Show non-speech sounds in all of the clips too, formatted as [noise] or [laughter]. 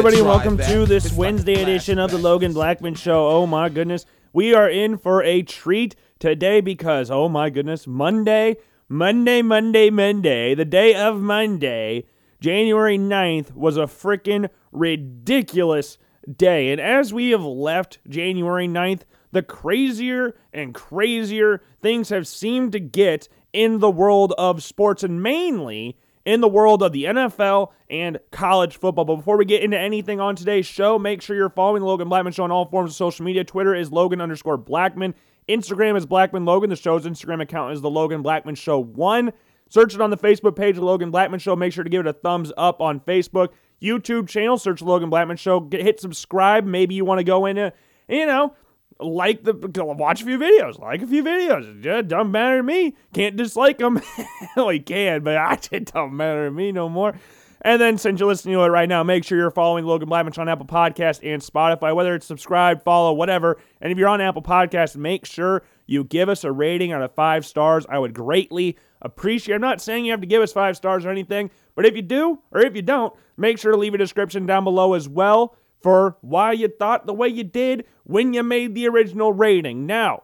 everybody, and welcome that. to this It's Wednesday edition of the. Logan Blackman Show. Oh my goodness, we are in for a treat today because, oh my goodness, Monday, Monday, Monday, Monday, the day of Monday, January 9th, was a freaking ridiculous day. And as we have left January 9th, the crazier and crazier things have seemed to get in the world of sports and mainly in the world of the NFL and college football. But before we get into anything on today's show, make sure you're following the Logan Blackman Show on all forms of social media. Twitter is Logan underscore Blackman. Instagram is Blackman Logan. The show's Instagram account is the Logan Blackman Show 1. Search it on the Facebook page Logan Blackman Show. Make sure to give it a thumbs up on Facebook. YouTube channel, search Logan Blackman Show. Get, hit subscribe. Maybe you want to go into, uh, you know, like the watch a few videos, like a few videos. It don't matter to me. Can't dislike them. [laughs] well, you can, but I, [laughs] it don't matter to me no more. And then since you're listening to it right now, make sure you're following Logan Blackman on Apple Podcast and Spotify, whether it's subscribe, follow, whatever. And if you're on Apple Podcast, make sure you give us a rating out of five stars. I would greatly appreciate. I'm not saying you have to give us five stars or anything, but if you do or if you don't, make sure to leave a description down below as well for why you thought the way you did when you made the original rating. Now,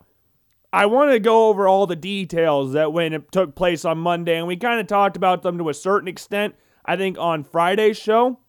I want to go over all the details that when it took place on Monday, and we kind of talked about them to a certain extent, I think, on Friday's show,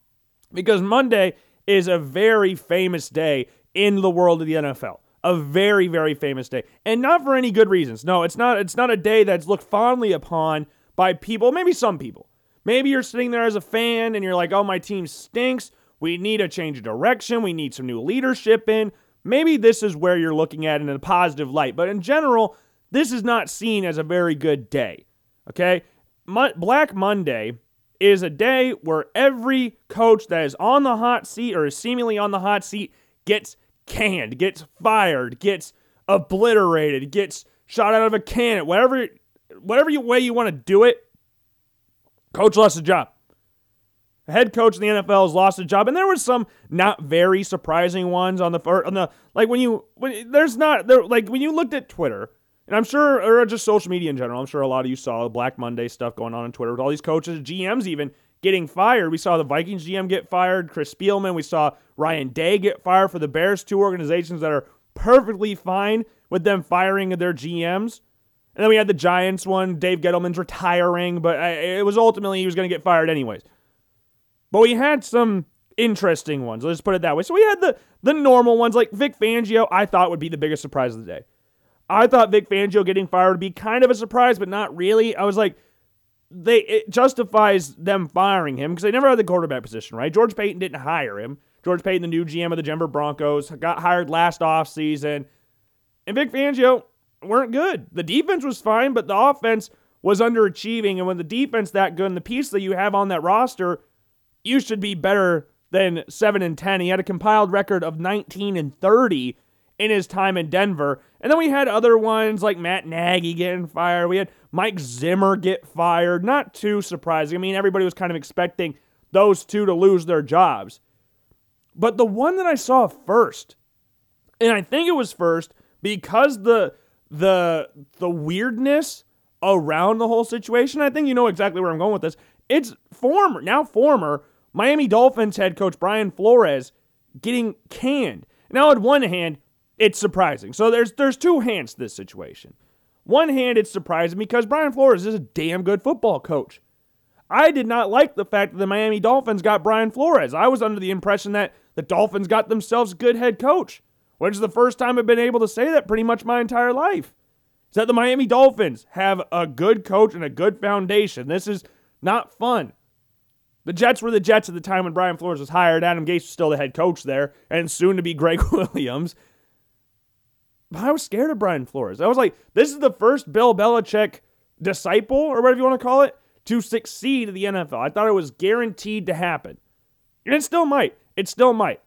because Monday is a very famous day in the world of the NFL. A very, very famous day. And not for any good reasons. No, it's not it's not a day that's looked fondly upon by people, maybe some people. Maybe you're sitting there as a fan and you're like, oh, my team stinks. We need a change of direction. We need some new leadership in. Maybe this is where you're looking at in a positive light. But in general, this is not seen as a very good day. Okay? Mo- Black Monday is a day where every coach that is on the hot seat or is seemingly on the hot seat gets canned, gets fired, gets obliterated, gets shot out of a cannon, whatever whatever way you want to do it. Coach lost his job. Head coach in the NFL has lost a job, and there were some not very surprising ones on the on the like when you when there's not there like when you looked at Twitter, and I'm sure or just social media in general. I'm sure a lot of you saw Black Monday stuff going on on Twitter with all these coaches, GMs even getting fired. We saw the Vikings GM get fired, Chris Spielman. We saw Ryan Day get fired for the Bears. Two organizations that are perfectly fine with them firing their GMs. And then we had the Giants one. Dave Gettleman's retiring, but it was ultimately he was going to get fired anyways. But we had some interesting ones. Let's put it that way. So we had the the normal ones like Vic Fangio. I thought would be the biggest surprise of the day. I thought Vic Fangio getting fired would be kind of a surprise, but not really. I was like, they it justifies them firing him because they never had the quarterback position, right? George Paton didn't hire him. George Paton, the new GM of the Denver Broncos, got hired last offseason. And Vic Fangio weren't good. The defense was fine, but the offense was underachieving. And when the defense that good and the piece that you have on that roster, you should be better than 7 and 10. He had a compiled record of 19 and 30 in his time in Denver. And then we had other ones like Matt Nagy getting fired. We had Mike Zimmer get fired. Not too surprising. I mean, everybody was kind of expecting those two to lose their jobs. But the one that I saw first, and I think it was first because the the the weirdness around the whole situation. I think you know exactly where I'm going with this. It's former now former Miami Dolphins head coach Brian Flores getting canned. Now, on one hand, it's surprising. So there's there's two hands to this situation. One hand, it's surprising because Brian Flores is a damn good football coach. I did not like the fact that the Miami Dolphins got Brian Flores. I was under the impression that the Dolphins got themselves a good head coach, which is the first time I've been able to say that pretty much my entire life. Is that the Miami Dolphins have a good coach and a good foundation. This is not fun. The Jets were the Jets at the time when Brian Flores was hired. Adam Gase was still the head coach there, and soon to be Greg [laughs] Williams. I was scared of Brian Flores. I was like, this is the first Bill Belichick disciple, or whatever you want to call it, to succeed in the NFL. I thought it was guaranteed to happen. And it still might. It still might.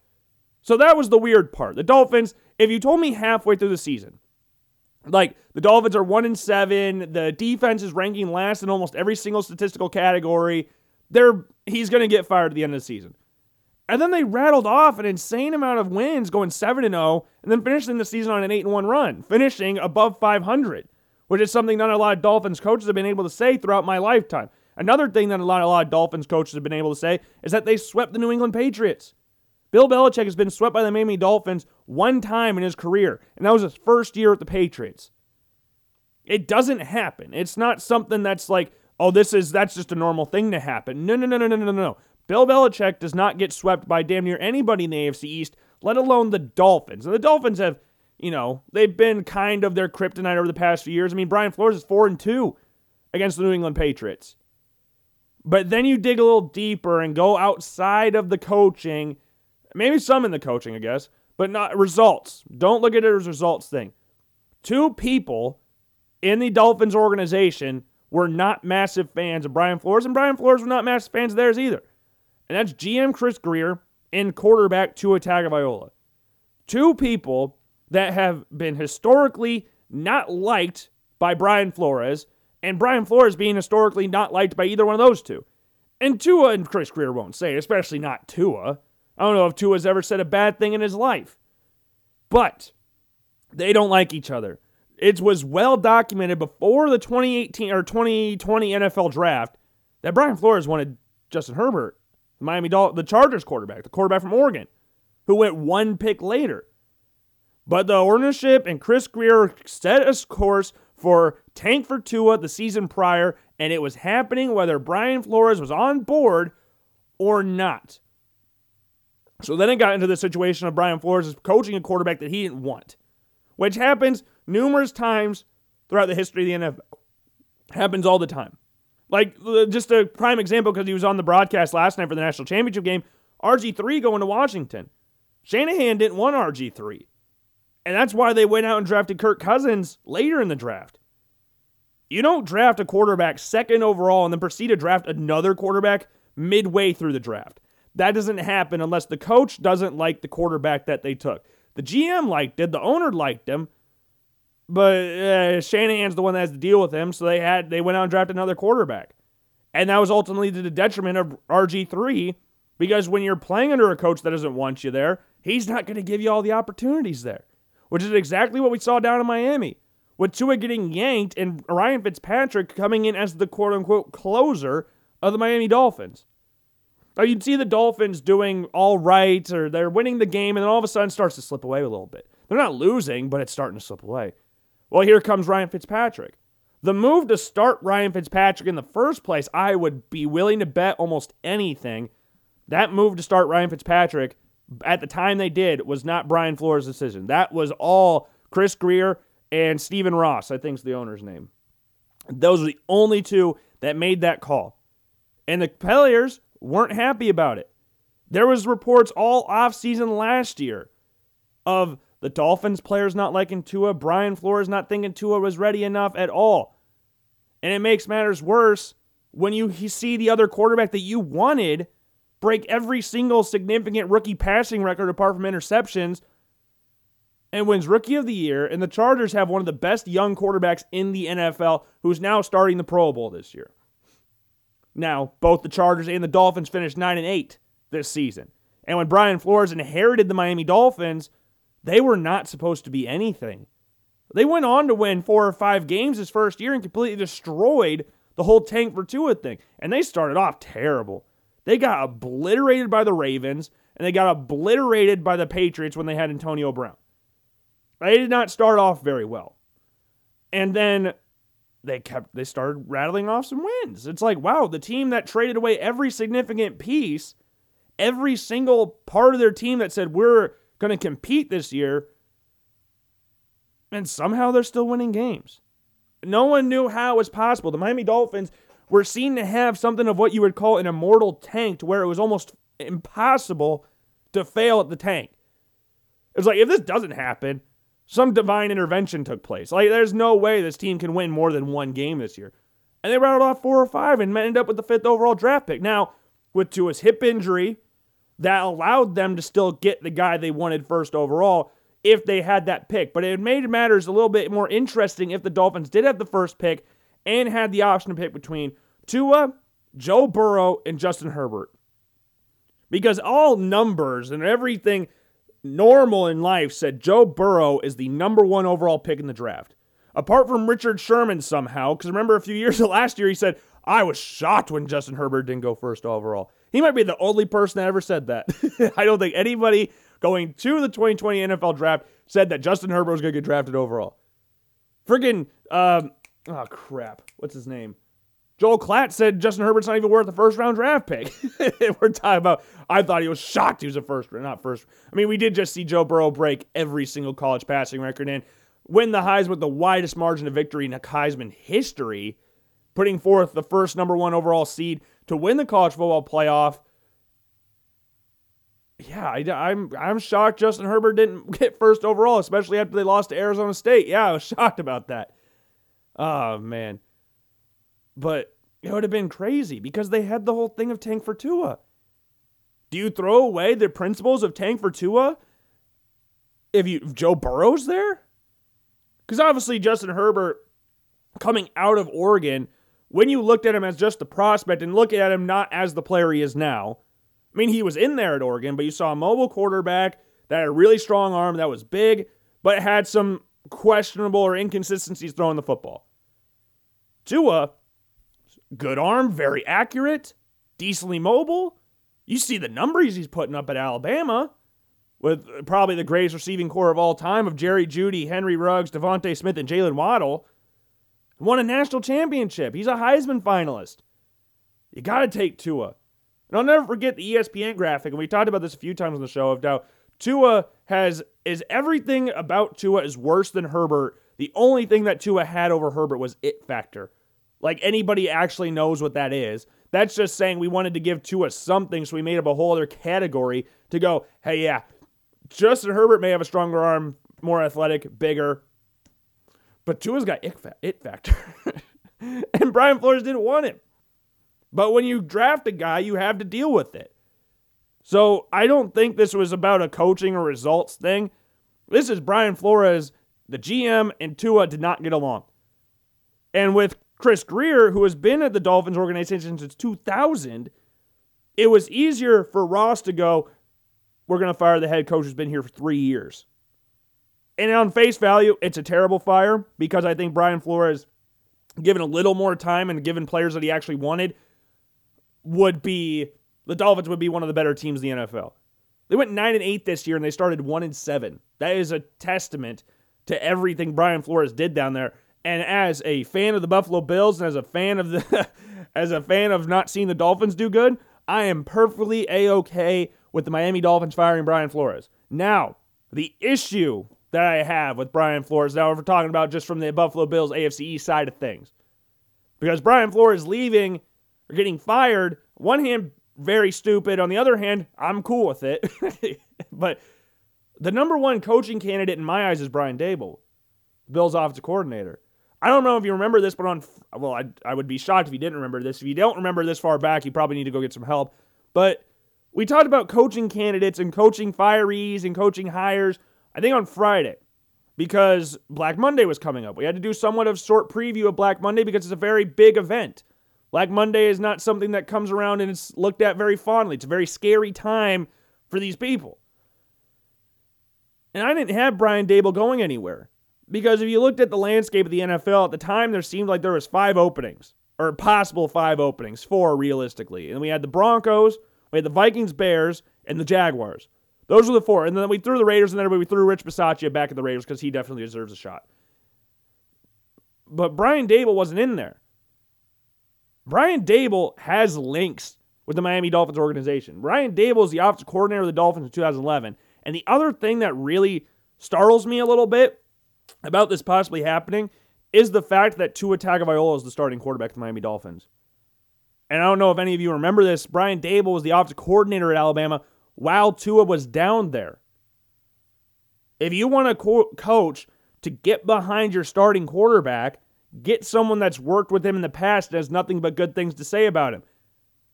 So that was the weird part. The Dolphins, if you told me halfway through the season, like the Dolphins are one in seven, the defense is ranking last in almost every single statistical category, they're he's gonna get fired at the end of the season. And then they rattled off an insane amount of wins, going 7 and 0, and then finishing the season on an 8 and 1 run, finishing above 500, which is something not a lot of Dolphins coaches have been able to say throughout my lifetime. Another thing that a lot, a lot of Dolphins coaches have been able to say is that they swept the New England Patriots. Bill Belichick has been swept by the Miami Dolphins one time in his career, and that was his first year with the Patriots. It doesn't happen. It's not something that's like, oh, this is that's just a normal thing to happen. No, no, no, no, no, no, no. Bill Belichick does not get swept by damn near anybody in the AFC East, let alone the Dolphins. And the Dolphins have, you know, they've been kind of their kryptonite over the past few years. I mean, Brian Flores is four and two against the New England Patriots. But then you dig a little deeper and go outside of the coaching, maybe some in the coaching, I guess, but not results. Don't look at it as results thing. Two people in the Dolphins organization were not massive fans of Brian Flores, and Brian Flores were not massive fans of theirs either. And that's GM Chris Grier and quarterback Tua Tagovailoa. Two people that have been historically not liked by Brian Flores, and Brian Flores being historically not liked by either one of those two. And Tua and Chris Grier won't say, especially not Tua. I don't know if Tua's ever said a bad thing in his life. But they don't like each other. It was well documented before the 2018 or 2020 NFL draft that Brian Flores wanted Justin Herbert, the Miami Dol- the Chargers quarterback, the quarterback from Oregon, who went one pick later. But the ownership and Chris Grier set a course for tank for Tua the season prior, and it was happening whether Brian Flores was on board or not. So then it got into the situation of Brian Flores coaching a quarterback that he didn't want, which happens numerous times throughout the history of the NFL. Happens all the time. Like, just a prime example because he was on the broadcast last night for the national championship game RG3 going to Washington. Shanahan didn't want RG3. And that's why they went out and drafted Kirk Cousins later in the draft. You don't draft a quarterback second overall and then proceed to draft another quarterback midway through the draft. That doesn't happen unless the coach doesn't like the quarterback that they took. The GM liked it, the owner liked him, but uh, Shanahan's the one that has to deal with him. So they had they went out and drafted another quarterback, and that was ultimately to the detriment of RG three because when you're playing under a coach that doesn't want you there, he's not going to give you all the opportunities there, which is exactly what we saw down in Miami with Tua getting yanked and Ryan Fitzpatrick coming in as the quote unquote closer of the Miami Dolphins. Now you'd see the Dolphins doing all right, or they're winning the game, and then all of a sudden starts to slip away a little bit. They're not losing, but it's starting to slip away. Well, here comes Ryan Fitzpatrick. The move to start Ryan Fitzpatrick in the first place, I would be willing to bet almost anything. That move to start Ryan Fitzpatrick at the time they did was not Brian Flores' decision. That was all Chris Grier and Stephen Ross, I think is the owner's name. Those are the only two that made that call. And the players weren't happy about it. There was reports all off season last year of the Dolphins players not liking Tua, Brian Flores not thinking Tua was ready enough at all. And it makes matters worse when you see the other quarterback that you wanted break every single significant rookie passing record apart from interceptions and wins rookie of the year and the Chargers have one of the best young quarterbacks in the NFL who's now starting the Pro Bowl this year. Now, both the Chargers and the Dolphins finished 9 and 8 this season. And when Brian Flores inherited the Miami Dolphins, they were not supposed to be anything. They went on to win four or five games his first year and completely destroyed the whole tank for Tua thing. And they started off terrible. They got obliterated by the Ravens and they got obliterated by the Patriots when they had Antonio Brown. They did not start off very well. And then they kept they started rattling off some wins. It's like, wow, the team that traded away every significant piece, every single part of their team that said we're going to compete this year, and somehow they're still winning games. No one knew how it was possible. The Miami Dolphins were seen to have something of what you would call an immortal tank, to where it was almost impossible to fail at the tank. It was like if this doesn't happen, some divine intervention took place. Like there's no way this team can win more than one game this year. And they rattled off four or five and ended up with the fifth overall draft pick. Now, with Tua's hip injury, that allowed them to still get the guy they wanted first overall if they had that pick. But it made matters a little bit more interesting if the Dolphins did have the first pick and had the option to pick between Tua, Joe Burrow, and Justin Herbert. Because all numbers and everything normal in life said Joe Burrow is the number one overall pick in the draft. Apart from Richard Sherman somehow, because remember a few [laughs] years last year he said, I was shocked when Justin Herbert didn't go first overall. He might be the only person that ever said that. [laughs] I don't think anybody going to the 2020 NFL draft said that Justin Herbert was going to get drafted overall. Friggin', um, oh crap, what's his name? Joel Klatt said Justin Herbert's not even worth a first round draft pick. [laughs] [laughs] We're talking about, I thought he was shocked he was a first, not first. I mean, we did just see Joe Burrow break every single college passing record and win the Heisman with the widest margin of victory in Heisman history, putting forth the first number one overall seed to win the college football playoff. Yeah, I, I'm I'm shocked Justin Herbert didn't [laughs] get first overall, especially after they lost to Arizona State. Yeah, I was [laughs] shocked about that. Oh man. But it would have been crazy because they had the whole thing of tank for Tua. Do you throw away the principles of tank for Tua if you if Joe Burrow's there? Because obviously Justin Herbert coming out of Oregon, when you looked at him as just the prospect and look at him not as the player he is now, I mean he was in there at Oregon, but you saw a mobile quarterback that had a really strong arm that was big, but had some questionable or inconsistencies throwing the football. Tua good arm, very accurate, decently mobile. You see the numbers he's putting up at Alabama with probably the greatest receiving corps of all time of Jerry Jeudy, Henry Ruggs, DeVonta Smith, and Jaylen Waddle. Won a national championship. He's a Heisman finalist. You got to take Tua. And I'll never forget the ESPN graphic, and we talked about this a few times on the show of how Tua has is everything about Tua is worse than Herbert. The only thing that Tua had over Herbert was it factor. Like anybody actually knows what that is. That's just saying we wanted to give Tua something, so we made up a whole other category to go, hey, yeah, Justin Herbert may have a stronger arm, more athletic, bigger, but Tua's got it factor. [laughs] and Brian Flores didn't want him. But when you draft a guy, you have to deal with it. So I don't think this was about a coaching or results thing. This is Brian Flores, the GM, and Tua did not get along. And with Chris Grier, who has been at the Dolphins organization since 2000, it was easier for Ross to go, we're going to fire the head coach who's been here for three years. And on face value, it's a terrible fire because I think Brian Flores, given a little more time and given players that he actually wanted, would be the Dolphins would be one of the better teams in the NFL. They went nine and eight this year and they started one and seven. That is a testament to everything Brian Flores did down there. And as a fan of the Buffalo Bills and as a fan of the [laughs] as a fan of not seeing the Dolphins do good, I am perfectly a-okay with the Miami Dolphins firing Brian Flores. Now, the issue that I have with Brian Flores, now we're talking about just from the Buffalo Bills AFC East side of things. Because Brian Flores leaving or getting fired, one hand, very stupid. On the other hand, I'm cool with it. [laughs] but the number one coaching candidate in my eyes is Brian Daboll, Bills offensive coordinator. I don't know if you remember this, but on well, I, I would be shocked if you didn't remember this. If you don't remember this far back, you probably need to go get some help. But we talked about coaching candidates and coaching firees and coaching hires. I think on Friday because Black Monday was coming up. We had to do somewhat of short preview of Black Monday because it's a very big event. Black Monday is not something that comes around and it's looked at very fondly. It's a very scary time for these people. And I didn't have Brian Daboll going anywhere. Because if you looked at the landscape of the NFL at the time, there seemed like there was five openings, or possible five openings, four realistically. And we had the Broncos, we had the Vikings, Bears, and the Jaguars. Those were the four. And then we threw the Raiders, in and then we threw Rich Bisaccia back at the Raiders because he definitely deserves a shot. But Brian Daboll wasn't in there. Brian Daboll has links with the Miami Dolphins organization. Brian Daboll is the offensive coordinator of the Dolphins in 2011. And the other thing that really startles me a little bit about this possibly happening is the fact that Tua Tagovailoa is the starting quarterback of the Miami Dolphins. And I don't know if any of you remember this. Brian Daboll was the offensive coordinator at Alabama while Tua was down there. If you want a co- coach to get behind your starting quarterback, get someone that's worked with him in the past and has nothing but good things to say about him,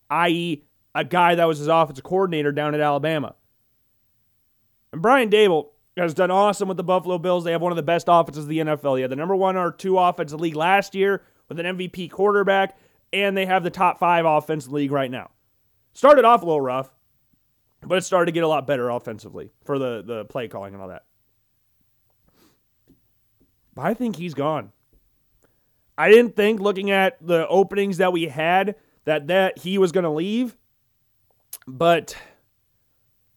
i.e., a guy that was his offensive coordinator down at Alabama. And Brian Daboll, has done awesome with the Buffalo Bills. They have one of the best offenses of the NFL. They had the number one or two offense in league last year with an MVP quarterback, and they have the top five offense in league right now. Started off a little rough, but it started to get a lot better offensively for the, the play calling and all that. But I think he's gone. I didn't think looking at the openings that we had that that he was going to leave, but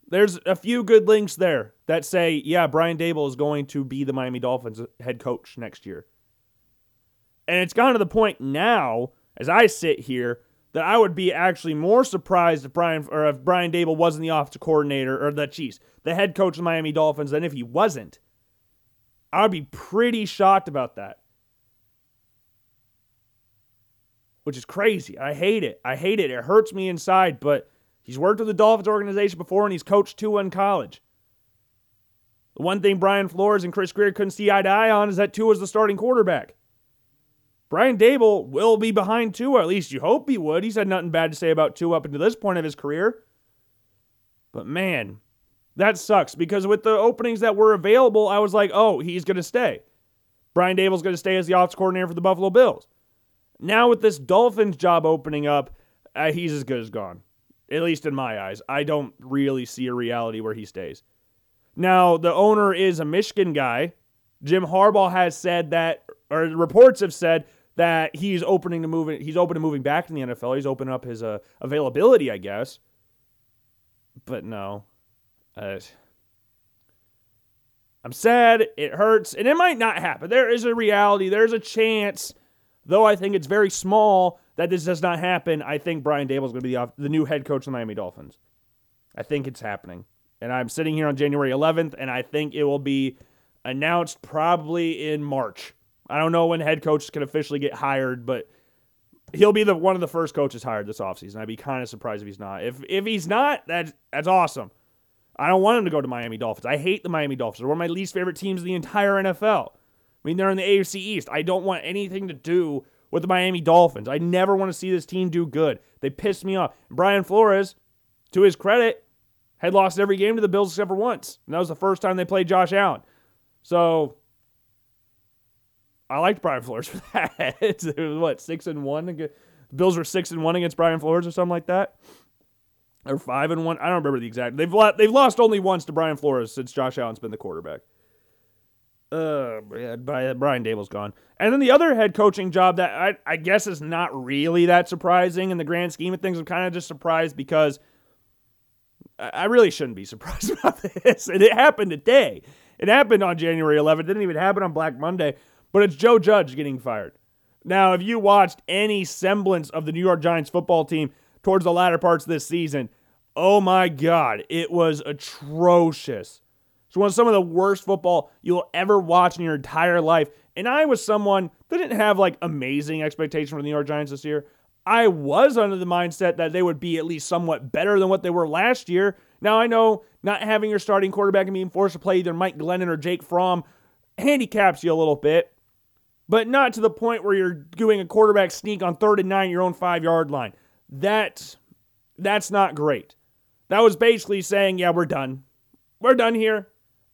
there's a few good links there that say, yeah, Brian Daboll is going to be the Miami Dolphins head coach next year. And it's gotten to the point now, as I sit here, that I would be actually more surprised if Brian or if Brian Daboll wasn't the offensive coordinator or the Chiefs, the head coach of the Miami Dolphins, than if he wasn't. I would be pretty shocked about that. Which is crazy. I hate it. I hate it. It hurts me inside, but he's worked with the Dolphins organization before and he's coached Tua in college. The one thing Brian Flores and Chris Grier couldn't see eye to eye on is that Tua was the starting quarterback. Brian Daboll will be behind Tua. At least you hope he would. He's had nothing bad to say about Tua up until this point of his career. But man, that sucks because with the openings that were available, I was like, oh, he's going to stay. Brian Daboll's going to stay as the offense coordinator for the Buffalo Bills. Now with this Dolphins job opening up, uh, he's as good as gone. At least in my eyes. I don't really see a reality where he stays. Now, the owner is a Michigan guy. Jim Harbaugh has said that, or reports have said that he's opening to moving. He's open to moving back to the NFL. He's opening up his uh, availability, I guess. But no, uh, I'm sad. It hurts, and it might not happen. There is a reality. There's a chance, though. I think it's very small that this does not happen. I think Brian Daboll is going to be the, the new head coach of the Miami Dolphins. I think it's happening, and I'm sitting here on January 11th, and I think it will be announced probably in March. I don't know when head coaches can officially get hired, but he'll be the one of the first coaches hired this offseason. I'd be kind of surprised if he's not. If if he's not, that's that's awesome. I don't want him to go to Miami Dolphins. I hate the Miami Dolphins. They're one of my least favorite teams in the entire NFL. I mean, they're in the AFC East. I don't want anything to do with the Miami Dolphins. I never want to see this team do good. They pissed me off. Brian Flores, to his credit, had lost every game to the Bills except for once. And that was the first time they played Josh Allen. So I liked Brian Flores for [laughs] that. it was what six and one. The Bills were six and one against Brian Flores or something like that, or five and one. I don't remember the exact. They've lo- they've lost only once to Brian Flores since Josh Allen's been the quarterback. Uh, by Brian Daboll's gone, and then the other head coaching job that I I guess is not really that surprising in the grand scheme of things. I'm kind of just surprised because I really shouldn't be [laughs] surprised about this. And it happened today. It happened on January 11th. It didn't even happen on Black Monday but it's Joe Judge getting fired. Now, if you watched any semblance of the New York Giants football team towards the latter parts of this season, oh my God, it was atrocious. It's one of some of the worst football you'll ever watch in your entire life. And I was someone that didn't have like amazing expectations for the New York Giants this year. I was under the mindset that they would be at least somewhat better than what they were last year. Now I know not having your starting quarterback and being forced to play either Mike Glennon or Jake Fromm handicaps you a little bit but not to the point where you're doing a quarterback sneak on third and nine, your own five yard line. That, that's not great. That was basically saying, yeah, we're done. We're done here.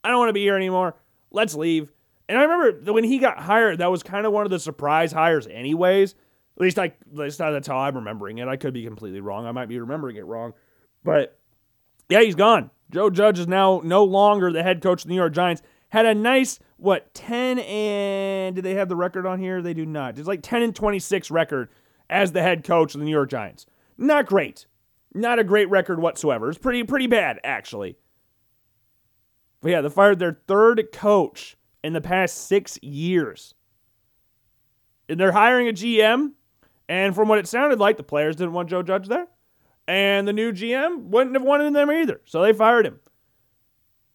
I don't want to be here anymore. Let's leave. And I remember when he got hired, that was kind of one of the surprise hires, anyways. At least I, at least that's how I'm remembering it. I could be completely wrong. I might be remembering it wrong. But yeah, he's gone. Joe Judge is now no longer the head coach of the New York Giants had a nice what 10 and did they have the record on here? They do not. It's like 10 and 26 record as the head coach of the New York Giants. Not great. Not a great record whatsoever. It's pretty pretty bad actually. But yeah, they fired their third coach in the past 6 years. And they're hiring a GM, and from what it sounded like, the players didn't want Joe Judge there. And the new GM wouldn't have wanted them either. So they fired him.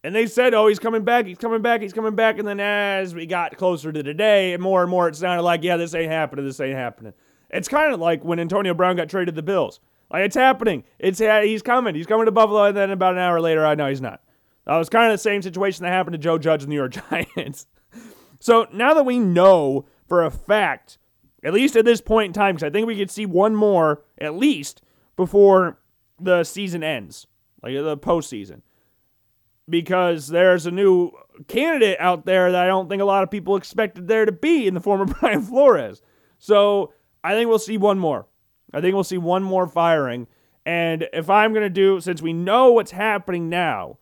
And they said, oh, he's coming back, he's coming back, he's coming back. And then as we got closer to today, and more and more it sounded like, yeah, this ain't happening, this ain't happening. It's kind of like when Antonio Brown got traded the Bills. Like, it's happening. It's He's coming. He's coming to Buffalo. And then about an hour later, I know he's not. That was kind of the same situation that happened to Joe Judge and the New York [laughs] Giants. so now that we know for a fact, at least at this point in time, because I think we could see one more at least before the season ends, like the postseason because there's a new candidate out there that I don't think a lot of people expected there to be in the form of [laughs] Brian Flores. So I think we'll see one more. I think we'll see one more firing. And if I'm going to do, since we know what's happening now,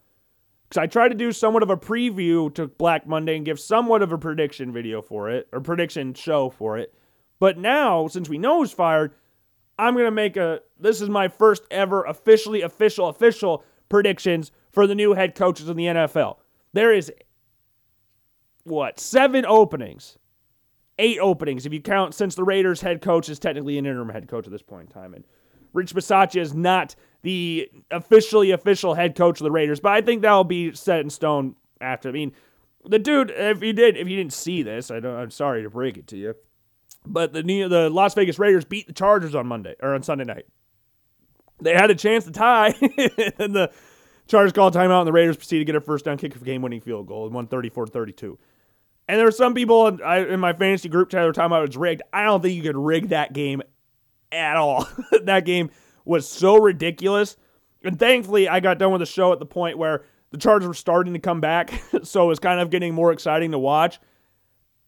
because I tried to do somewhat of a preview to Black Monday and give somewhat of a prediction video for it, or prediction show for it. But now, since we know he's fired, I'm going to make a this is my first ever officially official official predictions for the new head coaches in the NFL. There is what, seven openings. Eight openings if you count since the Raiders head coach is technically an interim head coach at this point in time. And Rich Bisaccia is not the officially official head coach of the Raiders, but I think that'll be set in stone after. I mean, the dude, if you did, if you didn't see this, I am sorry to break it to you, but the New, the Las Vegas Raiders beat the Chargers on Monday or on Sunday night. They had a chance to tie, [laughs] and the Chargers called timeout, and the Raiders proceeded to get a first down kick for game-winning field goal, and won 34-32. And there were some people in, I, in my fantasy group chat were talking about was rigged. I don't think you could rig that game at all. [laughs] that game was so ridiculous. And thankfully, I got done with the show at the point where the Chargers were starting to come back, [laughs] so it was kind of getting more exciting to watch.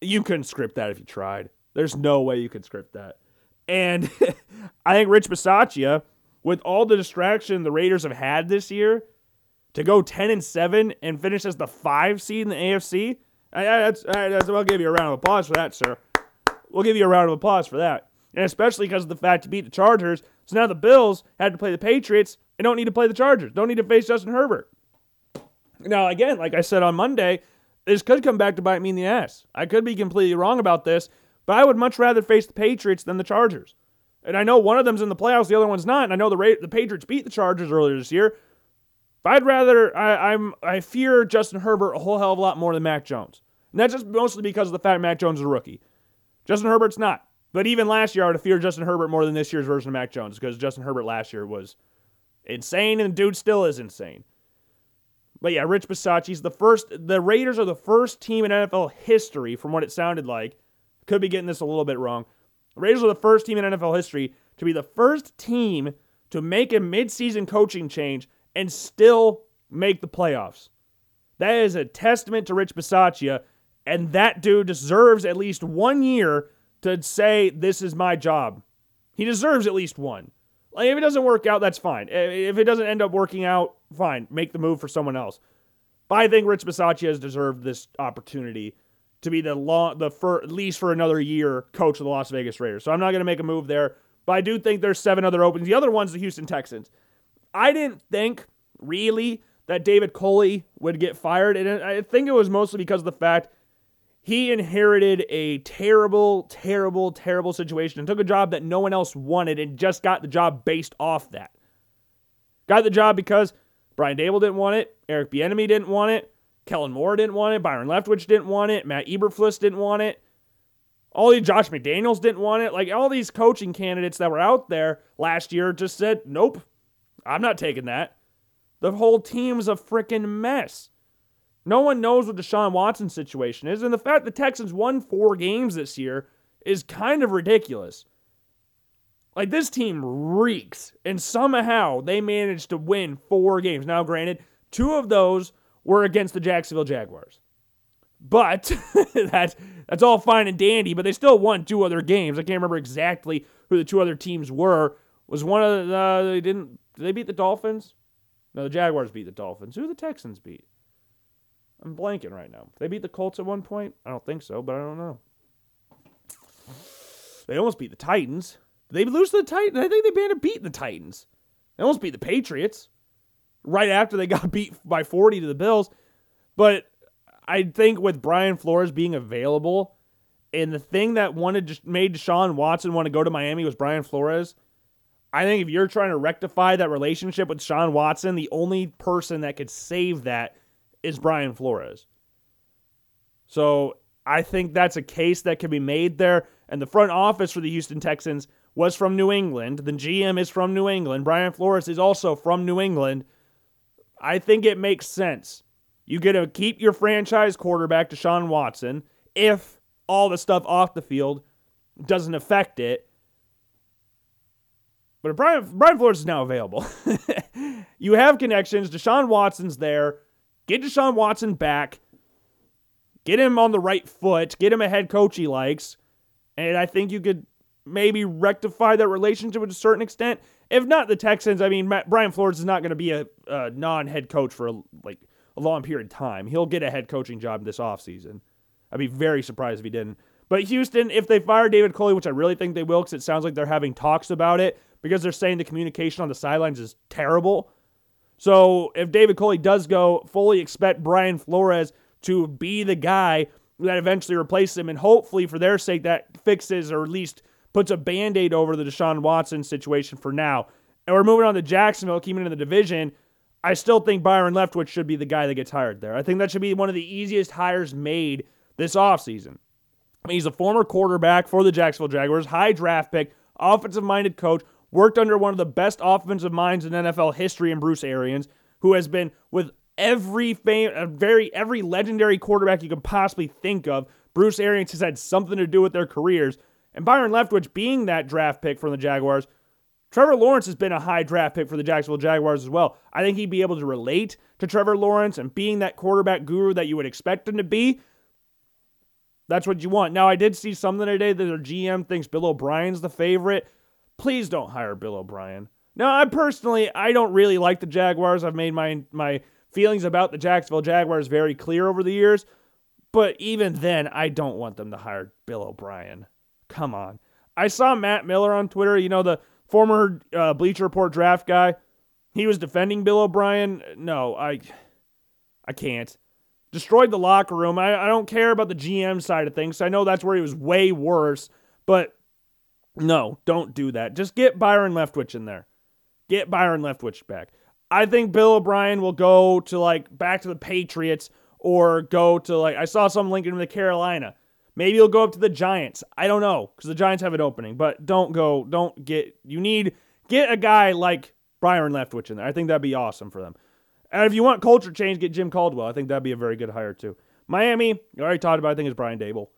You couldn't script that if you tried. There's no way you could script that. And [laughs] I think Rich Bisaccia, with all the distraction the Raiders have had this year, to go 10 and 7 and finish as the five seed in the AFC, that's, that's, I'll give you a round of applause for that, sir. We'll give you a round of applause for that. And especially because of the fact to beat the Chargers. So now the Bills had to play the Patriots and don't need to play the Chargers. Don't need to face Justin Herbert. Now, again, like I said on Monday, this could come back to bite me in the ass. I could be completely wrong about this, but I would much rather face the Patriots than the Chargers. And I know one of them's in the playoffs, the other one's not. And I know the Ra- the Patriots beat the Chargers earlier this year. But I'd rather I, I'm I fear Justin Herbert a whole hell of a lot more than Mac Jones. And that's just mostly because of the fact Mac Jones is a rookie. Justin Herbert's not. But even last year, I would have feared Justin Herbert more than this year's version of Mac Jones because Justin Herbert last year was insane, and the dude still is insane. But yeah, Rich Bisaccia's the first. The Raiders are the first team in NFL history, from what it sounded like. Could be getting this a little bit wrong. The Raiders are the first team in NFL history to be the first team to make a midseason coaching change and still make the playoffs. That is a testament to Rich Bisaccia, and that dude deserves at least one year to say, This is my job. He deserves at least one. Like, if it doesn't work out, that's fine. If it doesn't end up working out, fine. Make the move for someone else. But I think Rich Bisaccia has deserved this opportunity to be the long, the at least for another year coach of the Las Vegas Raiders. So I'm not going to make a move there. But I do think there's seven other openings. The other one's the Houston Texans. I didn't think really that David Culley would get fired, and I think it was mostly because of the fact he inherited a terrible, terrible, terrible situation and took a job that no one else wanted and just got the job based off that. Got the job because Brian Daboll didn't want it, Eric Bieniemy didn't want it, Kellen Moore didn't want it, Byron Leftwich didn't want it, Matt Eberflus didn't want it. All these Josh McDaniels didn't want it. Like all these coaching candidates that were out there last year just said, "Nope, I'm not taking that." The whole team's a freaking mess. No one knows what Deshaun Watson situation is, and the fact the Texans won four games this year is kind of ridiculous. Like this team reeks, and somehow they managed to win four games. Now, granted, two of those were against the Jacksonville Jaguars. But [laughs] that's that's all fine and dandy, but they still won two other games. I can't remember exactly who the two other teams were. Was one of the uh, they didn't did they beat the Dolphins? No, the Jaguars beat the Dolphins. Who the Texans beat? I'm blanking right now. They beat the Colts at one point? I don't think so, but I don't know. They almost beat the Titans. Did they lose to the Titans? I think they may have beat the Titans. They almost beat the Patriots right after they [laughs] got beat by 40 to the Bills. But I think with Brian Flores being available, and the thing that wanted made Deshaun Watson want to go to Miami was Brian Flores. I think if you're trying to rectify that relationship with Sean Watson, the only person that could save that is Brian Flores. So I think that's a case that can be made there. And the front office for the Houston Texans was from New England. The GM is from New England. Brian Flores is also from New England. I think it makes sense. You get to keep your franchise quarterback, Deshaun Watson, if all the stuff off the field doesn't affect it. But Brian, Brian Flores is now available. [laughs] you have connections. Deshaun Watson's there. Get Deshaun Watson back. Get him on the right foot. Get him a head coach he likes. And I think you could maybe rectify that relationship to a certain extent. If not the Texans, I mean, Matt, Brian Flores is not going to be a, a non-head coach for a, like a long period of time. He'll get a head coaching job this offseason. I'd be very surprised if he didn't. But Houston, if they fire David Culley, which I really think they will, because it sounds like they're having talks about it, because they're saying the communication on the sidelines is terrible. So if David Culley does go, fully expect Brian Flores to be the guy that eventually replaces him. And hopefully, for their sake, that fixes or at least puts a band aid over the Deshaun Watson situation for now. And we're moving on to Jacksonville, keeping in the division. I still think Byron Leftwich should be the guy that gets hired there. I think that should be one of the easiest hires made this offseason. I mean, he's a former quarterback for the Jacksonville Jaguars, high draft pick, offensive minded coach, worked under one of the best offensive minds in NFL history in Bruce Arians, who has been with every fam- uh, very every legendary quarterback you can possibly think of. Bruce Arians has had something to do with their careers. And Byron Leftwich being that draft pick from the Jaguars Trevor Lawrence has been a high draft pick for the Jacksonville Jaguars as well. I think he'd be able to relate to Trevor Lawrence and being that quarterback guru that you would expect him to be. That's what you want. Now, I did see something today that their GM thinks Bill O'Brien's the favorite. Please don't hire Bill O'Brien. Now, I personally, I don't really like the Jaguars. I've made my my feelings about the Jacksonville Jaguars very clear over the years. But even then, I don't want them to hire Bill O'Brien. Come on. I saw Matt Miller on Twitter, you know, the former uh, Bleacher Report draft guy. He was defending Bill O'Brien. No, I, I can't. Destroyed the locker room. I, I don't care about the GM side of things. I know that's where he was way worse, but no, don't do that. Just get Byron Leftwich in there. Get Byron Leftwich back. I think Bill O'Brien will go to like back to the Patriots or go to like I saw some linking him to Carolina. Maybe he'll go up to the Giants. I don't know because the Giants have an opening, but don't go. Don't get. You need get a guy like Byron Leftwich in there. I think that'd be awesome for them. And if you want culture change, get Jim Caldwell. I think that'd be a very good hire too. Miami, you already talked about. I think it's Brian Daboll.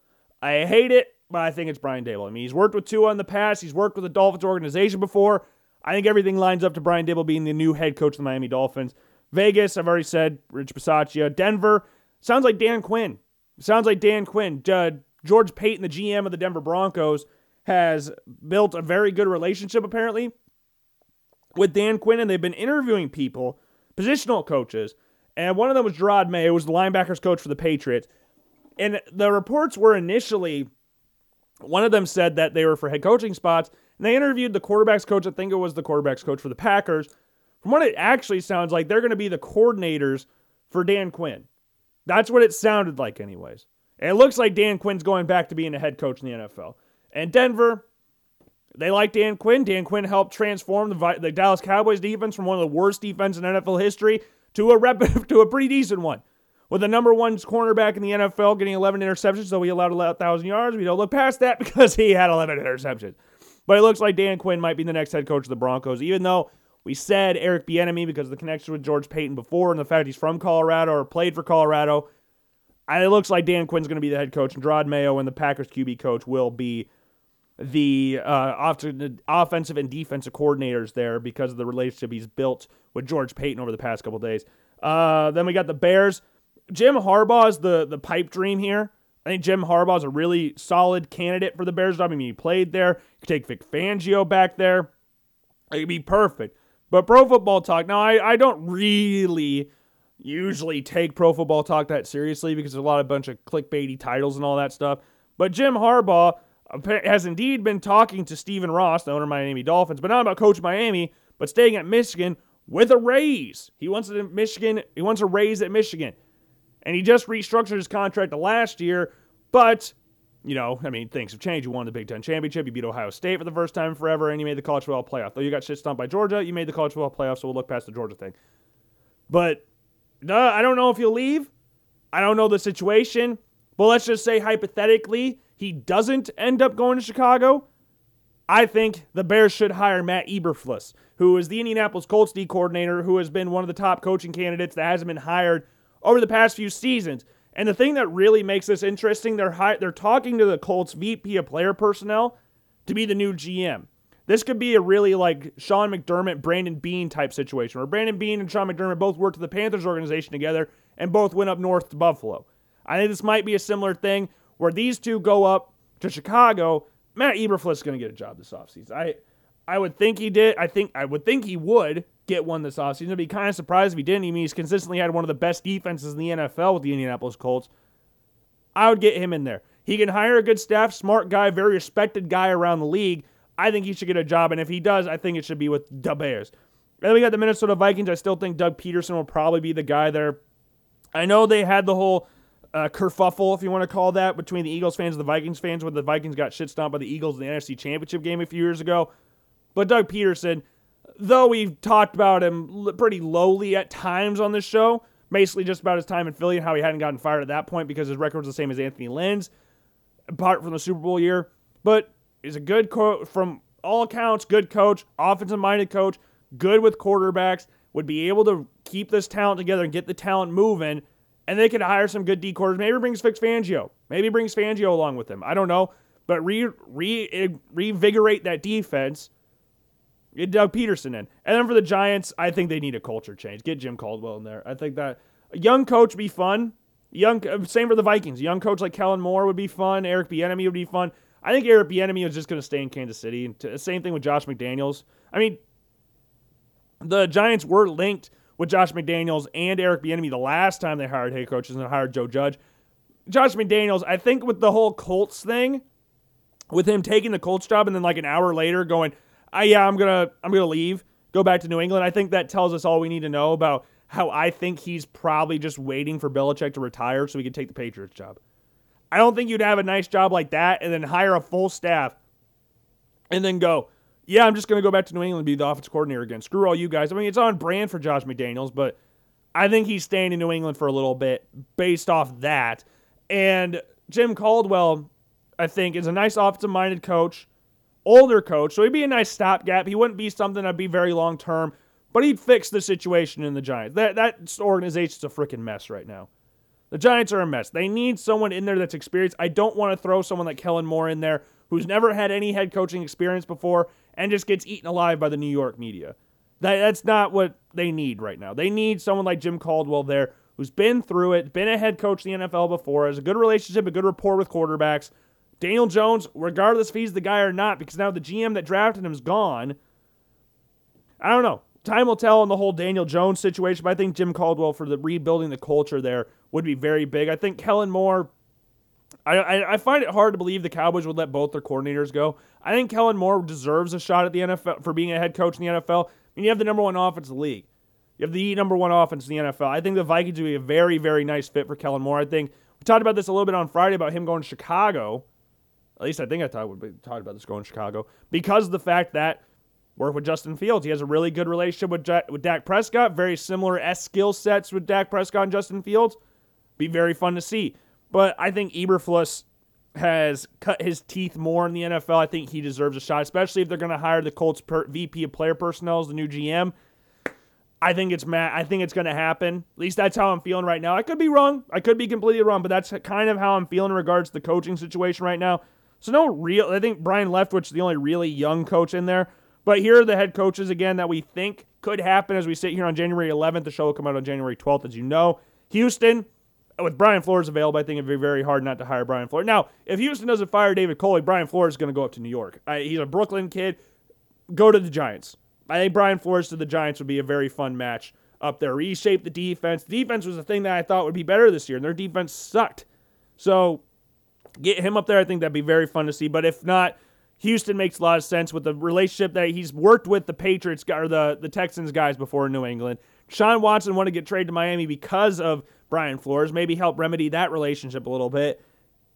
I hate it, but I think it's Brian Daboll. I mean, he's worked with Tua in the past. He's worked with the Dolphins organization before. I think everything lines up to Brian Daboll being the new head coach of the Miami Dolphins. Vegas, I've already said, Rich Bisaccia. Denver, sounds like Dan Quinn. Sounds like Dan Quinn. Uh, George Paton, the GM of the Denver Broncos, has built a very good relationship apparently with Dan Quinn, and they've been interviewing people, positional coaches, and one of them was Jerod Mayo, who was the linebackers coach for the Patriots. And the reports were initially, one of them said that they were for head coaching spots, and they interviewed the quarterbacks coach. I think it was the quarterbacks coach for the Packers. From what it actually sounds like, they're going to be the coordinators for Dan Quinn. That's what it sounded like, anyways. And it looks like Dan Quinn's going back to being a head coach in the NFL. And Denver, they like Dan Quinn. Dan Quinn helped transform the, the Dallas Cowboys defense from one of the worst defenses in NFL history to a rep, [laughs] to a pretty decent one. With the number one cornerback in the NFL getting 11 interceptions, so he allowed 1,000 yards. We don't look past that [laughs] because he had 11 interceptions. But it looks like Dan Quinn might be the next head coach of the Broncos, even though we said Eric Bieniemy because of the connection with George Paton before and the fact he's from Colorado or played for Colorado. It looks like Dan Quinn's going to be the head coach, and Jerod Mayo and the Packers QB coach will be the uh, offensive and defensive coordinators there because of the relationship he's built with George Paton over the past couple days. Uh, then we got the Bears. Jim Harbaugh is the the pipe dream here. I think Jim Harbaugh is a really solid candidate for the Bears job. I mean, he played there. You could take Vic Fangio back there. It'd be perfect. But Pro Football Talk, now I, I don't really usually take Pro Football Talk that seriously because there's a lot of bunch of clickbaity titles and all that stuff. But Jim Harbaugh has indeed been talking to Stephen Ross, the owner of Miami Dolphins, but not about Coach Miami, but staying at Michigan with a raise. He wants a Michigan. He wants a raise at Michigan, and he just restructured his contract last year. But you know, I mean, things have changed. You won the Big Ten championship. You beat Ohio State for the first time forever, and you made the college football playoff. Though you got shit stomped by Georgia, you made the college football playoff. So we'll look past the Georgia thing. But I don't know if he'll leave. I don't know the situation. But let's just say hypothetically he doesn't end up going to Chicago. I think the Bears should hire Matt Eberflus, who is the Indianapolis Colts D coordinator, who has been one of the top coaching candidates that hasn't been hired over the past few seasons. And the thing that really makes this interesting, they're they're talking to the Colts VP of player personnel to be the new GM. This could be a really like Sean McDermott, Brandon Beane type situation where Brandon Beane and Sean McDermott both worked at the Panthers organization together and both went up north to Buffalo. I think this might be a similar thing where these two go up to Chicago. Matt Eberflus is going to get a job this offseason. I I would think he did. I think I would think he would get one this offseason. I'd be kind of surprised if he didn't. I mean, he's consistently had one of the best defenses in the NFL with the Indianapolis Colts. I would get him in there. he can hire a good staff, smart guy, very respected guy around the league. I think he should get a job, and if he does, I think it should be with the Bears. Then we got the Minnesota Vikings. I still think Doug Pederson will probably be the guy there. I know they had the whole uh, kerfuffle, if you want to call that, between the Eagles fans and the Vikings fans when the Vikings got shit stomped by the Eagles in the NFC Championship game a few years ago. But Doug Pederson, though we've talked about him pretty lowly at times on this show, basically just about his time in Philly and how he hadn't gotten fired at that point because his record was the same as Anthony Lynn's, apart from the Super Bowl year. But he's a good coach, from all accounts, good coach, offensive minded coach, good with quarterbacks, would be able to keep this talent together and get the talent moving and they could hire some good D quarters. Maybe brings Vic Fangio. Maybe brings Fangio along with him. I don't know. But re, re, reinvigorate that defense. Get Doug Pederson in. And then for the Giants, I think they need a culture change. Get Jim Caldwell in there. I think that a young coach would be fun. Young, uh, same for the Vikings. A young coach like Kellen Moore would be fun. Eric Bieniemy would be fun. I think Eric Bieniemy is just going to stay in Kansas City. And same thing with Josh McDaniels. I mean, the Giants were linked with Josh McDaniels and Eric Bieniemy the last time they hired head coaches and hired Joe Judge. Josh McDaniels, I think with the whole Colts thing, with him taking the Colts job and then like an hour later going, ah, yeah, I'm gonna I'm gonna leave, go back to New England. I think that tells us all we need to know about how I think he's probably just waiting for Belichick to retire so he can take the Patriots job. I don't think you'd have a nice job like that and then hire a full staff and then go, yeah, I'm just going to go back to New England and be the offensive coordinator again. Screw all you guys. I mean, it's on brand for Josh McDaniels, but I think he's staying in New England for a little bit based off that. And Jim Caldwell, I think, is a nice offensive minded coach, older coach. So he'd be a nice stopgap. He wouldn't be something that'd be very long term, but he'd fix the situation in the Giants. That, that organization's a freaking mess right now. The Giants are a mess. They need someone in there that's experienced. I don't want to throw someone like Kellen Moore in there who's never had any head coaching experience before and just gets eaten alive by the New York media. That, that's not what they need right now. They need someone like Jim Caldwell there who's been through it, been a head coach in the NFL before, has a good relationship, a good rapport with quarterbacks. Daniel Jones, regardless if he's the guy or not, because now the GM that drafted him is gone. I don't know. Time will tell on the whole Daniel Jones situation, but I think Jim Caldwell for the rebuilding the culture there would be very big. I think Kellen Moore I, I, I find it hard to believe the Cowboys would let both their coordinators go. I think Kellen Moore deserves a shot at the NFL for being a head coach in the NFL. I mean, you have the number one offense in the league. You have the number one offense in the NFL. I think the Vikings would be a very, very nice fit for Kellen Moore. I think we talked about this a little bit on Friday about him going to Chicago. At least I think I thought we talked about this going Chicago because of the fact that work with Justin Fields. He has a really good relationship with Jack, with Dak Prescott. Very similar s skill sets with Dak Prescott and Justin Fields. Be very fun to see. But I think Eberflus has cut his teeth more in the NFL. I think he deserves a shot, especially if they're going to hire the Colts per- VP of Player Personnel as the new GM. I think it's Matt. I think it's going to happen. At least that's how I'm feeling right now. I could be wrong. I could be completely wrong, but that's kind of how I'm feeling in regards to the coaching situation right now. So no real. I think Byron Leftwich is the only really young coach in there. But here are the head coaches again that we think could happen as we sit here on January 11th. The show will come out on January 12th, as you know. Houston, with Brian Flores available, I think it'd be very hard not to hire Brian Flores. Now, if Houston doesn't fire David Culley, Brian Flores is going to go up to New York. I, he's a Brooklyn kid. Go to the Giants. I think Brian Flores to the Giants would be a very fun match up there. Reshape the defense. The defense was the thing that I thought would be better this year, and their defense sucked. So get him up there. I think that'd be very fun to see. But if not, Houston makes a lot of sense with the relationship that he's worked with the Patriots or the, the Texans guys before in New England. Sean Watson wanted to get traded to Miami because of Brian Flores, maybe help remedy that relationship a little bit.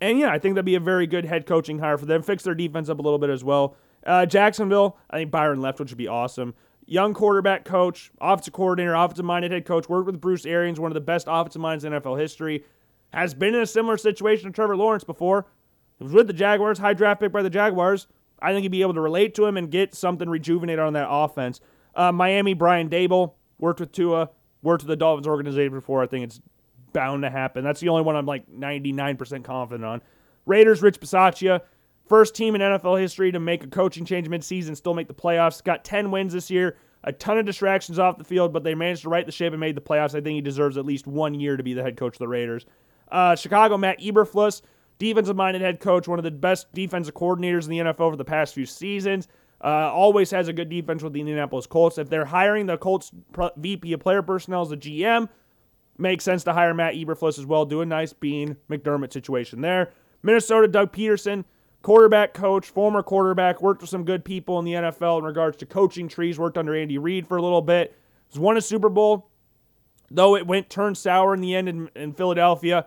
And yeah, I think that'd be a very good head coaching hire for them. Fix their defense up a little bit as well. Uh, Jacksonville, I think Byron Leftwich would be awesome. Young quarterback coach, offensive coordinator, offensive minded head coach, worked with Bruce Arians, one of the best offensive minds in NFL history. Has been in a similar situation to Trevor Lawrence before. He was with the Jaguars, high draft pick by the Jaguars. I think he'd be able to relate to him and get something rejuvenated on that offense. Uh, Miami, Brian Daboll worked with Tua, worked with the Dolphins organization before. I think it's bound to happen. That's the only one I'm like 99% confident on. Raiders, Rich Bisaccia, first team in NFL history to make a coaching change midseason, still make the playoffs. Got 10 wins this year, a ton of distractions off the field, but they managed to right the ship and made the playoffs. I think he deserves at least one year to be the head coach of the Raiders. Uh, Chicago, Matt Eberflus, defensive minded head coach, one of the best defensive coordinators in the NFL for the past few seasons. Uh, always has a good defense with the Indianapolis Colts. If they're hiring the Colts VP of player personnel as a GM, makes sense to hire Matt Eberflus as well. Do a nice Beane McDermott situation there. Minnesota, Doug Pederson, quarterback coach, former quarterback, worked with some good people in the NFL in regards to coaching trees, worked under Andy Reid for a little bit, has won a Super Bowl, though it went turned sour in the end in, in Philadelphia.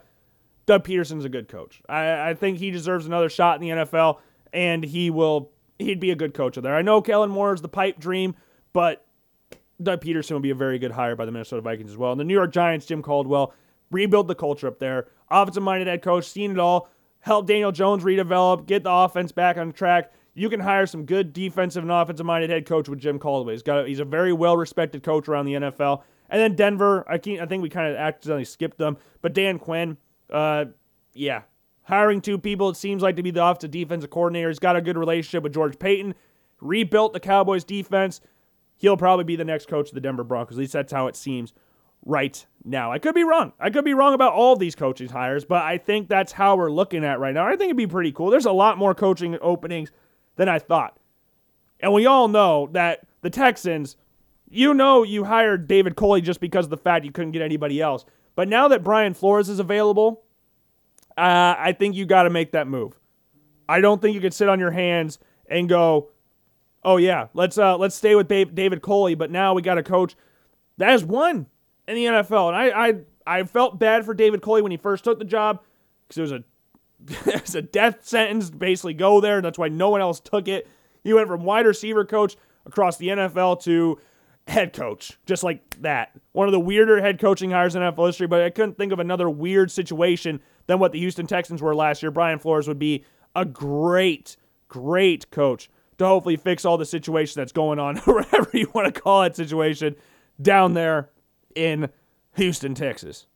Doug Pederson's a good coach. I, I think he deserves another shot in the NFL, and he will. He'd be a good coach there. I know Kellen Moore is the pipe dream, but Doug Pederson would be a very good hire by the Minnesota Vikings as well. And the New York Giants, Jim Caldwell, rebuild the culture up there. Offensive minded head coach, seen it all. Help Daniel Jones redevelop, get the offense back on track. You can hire some good defensive and offensive minded head coach with Jim Caldwell. He's got a, he's a very well respected coach around the NFL. And then Denver, I I think we kind of accidentally skipped them, but Dan Quinn, uh, yeah, hiring two people. It seems like to be the offensive defensive coordinator. He's got a good relationship with George Paton. Rebuilt the Cowboys defense he'll probably be the next coach of the Denver Broncos. At least that's how it seems right now. I could be wrong. I could be wrong about all these coaching hires, but I think that's how we're looking at right now. I think it'd be pretty cool. There's a lot more coaching openings than I thought. And we all know that the Texans, you know, you hired David Culley just because of the fact you couldn't get anybody else. But now that Brian Flores is available, uh, I think you got to make that move. I don't think you could sit on your hands and go, oh yeah, let's uh let's stay with David Culley." but now we got a coach that has won in the NFL, and I I I felt bad for David Culley when he first took the job because it was a [laughs] it was a death sentence to basically go there, that's why no one else took it. He went from wide receiver coach across the NFL to head coach, just like that. One of the weirder head coaching hires in NFL history, but I couldn't think of another weird situation than what the Houston Texans were last year. Brian Flores would be a great, great coach to hopefully fix all the situation that's going on, [laughs] whatever you want to call it, situation down there in Houston, Texas.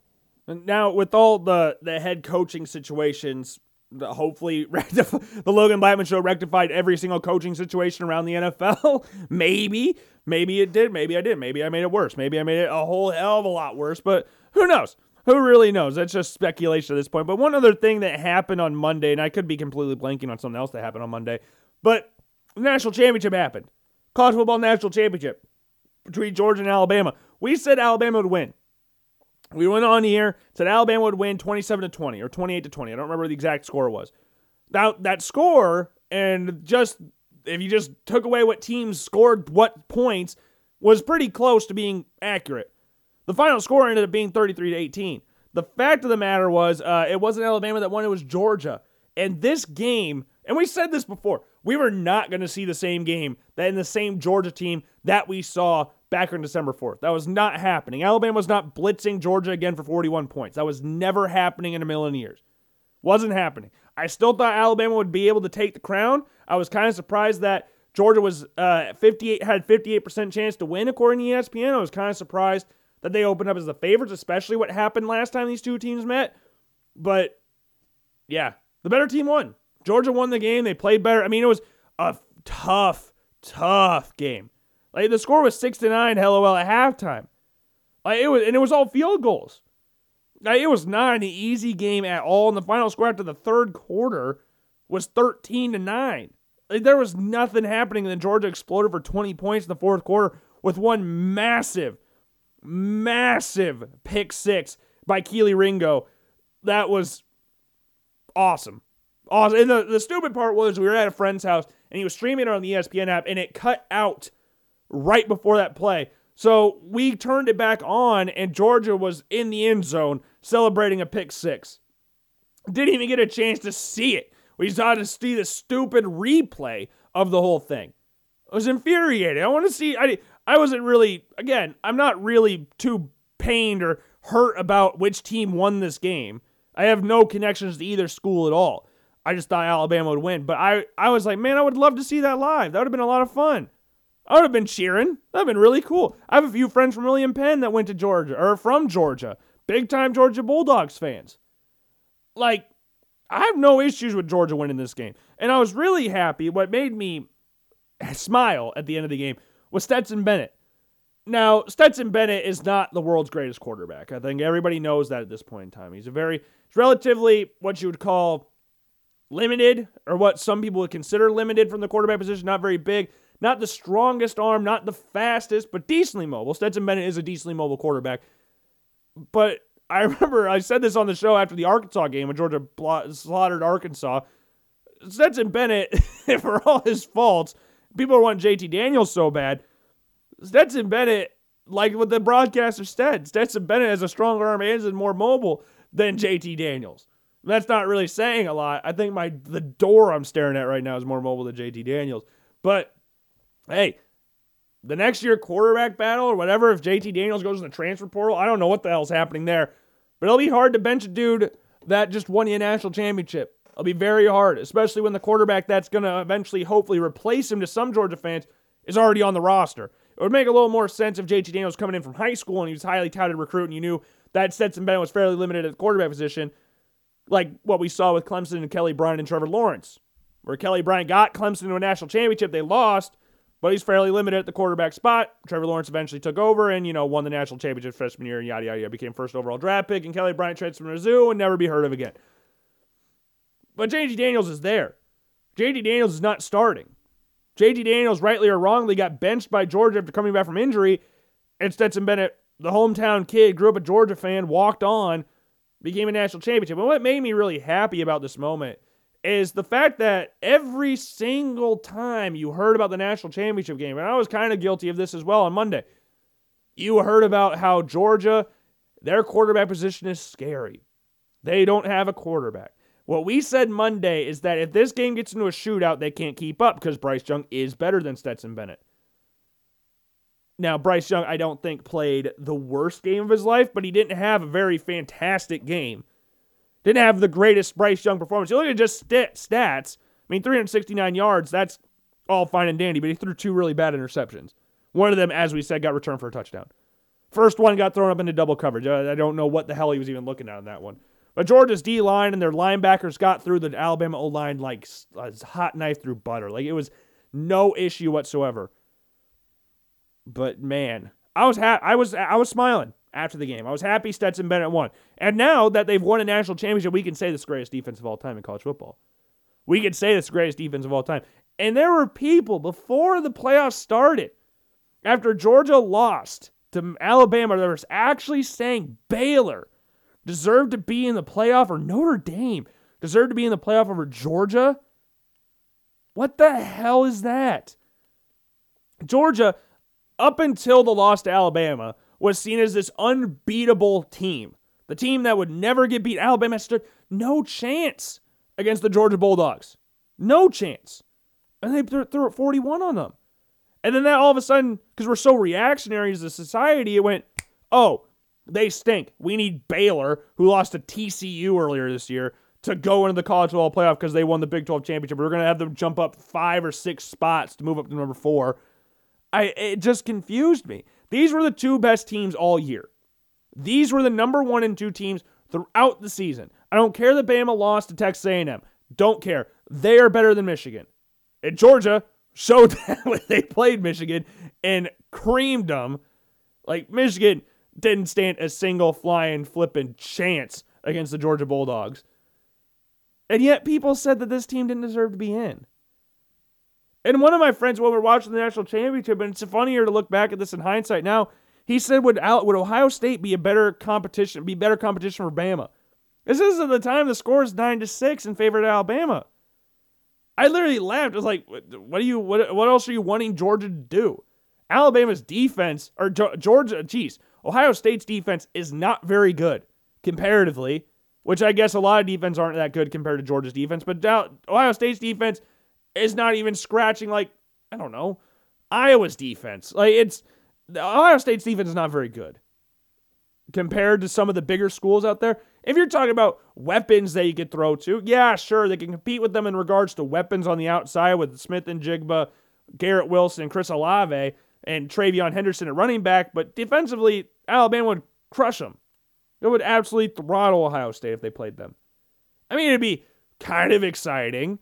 Now, with all the, the head coaching situations, hopefully rectif- [laughs] the Logan Blackman show rectified every single coaching situation around the NFL. [laughs] maybe, maybe it did. Maybe I did. Maybe I made it worse. Maybe I made it a whole hell of a lot worse. But who knows? Who really knows? That's just speculation at this point. But one other thing that happened on Monday, and I could be completely blanking on something else that happened on Monday, but the national championship happened. College football national championship between Georgia and Alabama. We said Alabama would win. We went on here, said Alabama would win 27 to 20 or 28 to 20. I don't remember the exact score was. Now, that score, and just if you just took away what teams scored what points, was pretty close to being accurate. The final score ended up being 33 to 18. The fact of the matter was, uh, it wasn't Alabama that won, it was Georgia. And this game, and we said this before, we were not going to see the same game that in the same Georgia team that we saw back on December 4th. That was not happening. Alabama was not blitzing Georgia again for 41 points. That was never happening in a million years. Wasn't happening. I still thought Alabama would be able to take the crown. I was kind of surprised that Georgia was uh, 58 had 58% chance to win according to ESPN. I was kind of surprised that they opened up as the favorites, especially what happened last time these two teams met. But yeah, the better team won. Georgia won the game. They played better. I mean, it was a tough, tough game. Like the score was six to nine, LOL at halftime. Like it was, and it was all field goals. Like it was not an easy game at all. And the final score after the third quarter was thirteen to nine. Like there was nothing happening. And then Georgia exploded for twenty points in the fourth quarter with one massive, massive pick six by Kelee Ringo. That was awesome awesome. And the, the stupid part was we were at a friend's house and he was streaming it on the ESPN app and it cut out right before that play. So we turned it back on and Georgia was in the end zone celebrating a pick six. Didn't even get a chance to see it. We saw to see the stupid replay of the whole thing. I was infuriated. I want to see. I I wasn't really. Again, I'm not really too pained or hurt about which team won this game. I have no connections to either school at all. I just thought Alabama would win. But I, I was like, man, I would love to see that live. That would have been a lot of fun. I would have been cheering. That would have been really cool. I have a few friends from William Penn that went to Georgia or from Georgia. Big time Georgia Bulldogs fans. Like, I have no issues with Georgia winning this game. And I was really happy. What made me smile at the end of the game was Stetson Bennett. Now, Stetson Bennett is not the world's greatest quarterback. I think everybody knows that at this point in time. He's a very, he's relatively what you would call limited, or what some people would consider limited from the quarterback position, not very big. Not the strongest arm, not the fastest, but decently mobile. Stetson Bennett is a decently mobile quarterback. But I [laughs] remember I said this on the show after the Arkansas game when Georgia slaughtered Arkansas. Stetson Bennett, [laughs] for all his faults, people want JT Daniels so bad. Stetson Bennett, like what the broadcaster said, Stetson Bennett has a stronger arm and is more mobile than JT Daniels. That's not really saying a lot. I think my the door I'm staring at right now is more mobile than JT Daniels. But hey, the next year quarterback battle or whatever, if JT Daniels goes in the transfer portal, I don't know what the hell's happening there. But it'll be hard to bench a dude that just won you a national championship. It'll be very hard, especially when the quarterback that's going to eventually, hopefully, replace him to some Georgia fans is already on the roster. It would make a little more sense if JT Daniels coming in from high school and he was highly touted recruit and you knew that Stetson Bennett was fairly limited at the quarterback position, like what we saw with Clemson and Kelly Bryant and Trevor Lawrence, where Kelly Bryant got Clemson to a national championship, they lost, but he's fairly limited at the quarterback spot. Trevor Lawrence eventually took over and, you know, won the national championship freshman year yada, yada, yada. Became first overall draft pick, and Kelly Bryant transferred from Mizzou and never be heard of again. But JT Daniels is there. JT Daniels is not starting. JT Daniels, rightly or wrongly, got benched by Georgia after coming back from injury. And Stetson Bennett, the hometown kid, grew up a Georgia fan, walked on, became a national championship. And what made me really happy about this moment is the fact that every single time you heard about the national championship game, and I was kind of guilty of this as well on Monday, you heard about how Georgia, their quarterback position is scary. They don't have a quarterback. What we said Monday is that if this game gets into a shootout, they can't keep up because Bryce Young is better than Stetson Bennett. Now, Bryce Young, I don't think, played the worst game of his life, but he didn't have a very fantastic game. Didn't have the greatest Bryce Young performance. You look at just st- stats. I mean, 369 yards, that's all fine and dandy, but he threw two really bad interceptions. One of them, as we said, got returned for a touchdown. First one got thrown up into double coverage. I don't know what the hell he was even looking at on that one. But Georgia's D line and their linebackers got through the Alabama O line like a hot knife through butter. Like it was no issue whatsoever. But man, I was ha- I was I was smiling after the game. I was happy Stetson Bennett won. And now that they've won a national championship, we can say this greatest defense of all time in college football. We can say this greatest defense of all time. And there were people before the playoffs started, after Georgia lost to Alabama, that was actually saying Baylor deserved to be in the playoff or Notre Dame deserved to be in the playoff over Georgia. What the hell is that? Georgia, up until the loss to Alabama, was seen as this unbeatable team. The team that would never get beat. Alabama stood no chance against the Georgia Bulldogs. No chance. And they threw, threw 41 on them. And then that all of a sudden, because we're so reactionary as a society, it went, oh, they stink. We need Baylor, who lost to TCU earlier this year, to go into the college football playoff because they won the Big 12 championship. We're going to have them jump up five or six spots to move up to number four. I it just confused me. These were the two best teams all year. These were the number one and two teams throughout the season. I don't care that Bama lost to Texas A&M. Don't care. They are better than Michigan. And Georgia showed [laughs] that when they played Michigan and creamed them. Like Michigan didn't stand a single flying flipping chance against the Georgia Bulldogs. And yet people said that this team didn't deserve to be in. And one of my friends, while we're watching the national championship, and it's funnier to look back at this in hindsight now, he said, would, would Ohio State be a better competition, be better competition for Bama? This is at the time the score is 9 to 6 in favor of Alabama. I literally laughed. I was like, what are you what what else are you wanting Georgia to do? Alabama's defense or Georgia, geez, Ohio State's defense is not very good comparatively, which I guess a lot of defense aren't that good compared to Georgia's defense, but Ohio State's defense is not even scratching like I don't know Iowa's defense. Like it's Ohio State's defense is not very good compared to some of the bigger schools out there. If you're talking about weapons that you could throw to, yeah, sure, they can compete with them in regards to weapons on the outside with Smith-Njigba, Garrett Wilson, Chris Olave, and TreVeyon Henderson at running back. But defensively, Alabama would crush them. It would absolutely throttle Ohio State if they played them. I mean, it'd be kind of exciting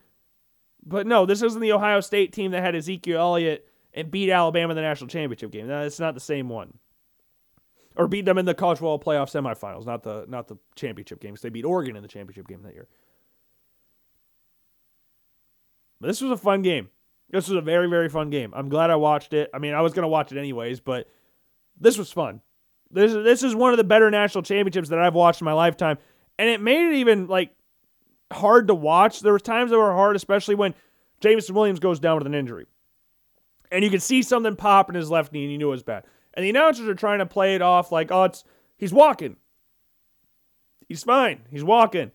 but no, this isn't the Ohio State team that had Ezekiel Elliott and beat Alabama in the national championship game. No, it's not the same one. Or beat them in the college football playoff semifinals, not the not the championship games. They beat Oregon in the championship game that year. But this was a fun game. This was a very very fun game. I'm glad I watched it. I mean, I was gonna watch it anyways, but this was fun. This is this is one of the better national championships that I've watched in my lifetime, and it made it even like hard to watch. There was times that were hard, especially when Jameson Williams goes down with an injury, and you could see something pop in his left knee, and you knew it was bad. And the announcers are trying to play it off like, oh, it's he's walking, he's fine, he's walking.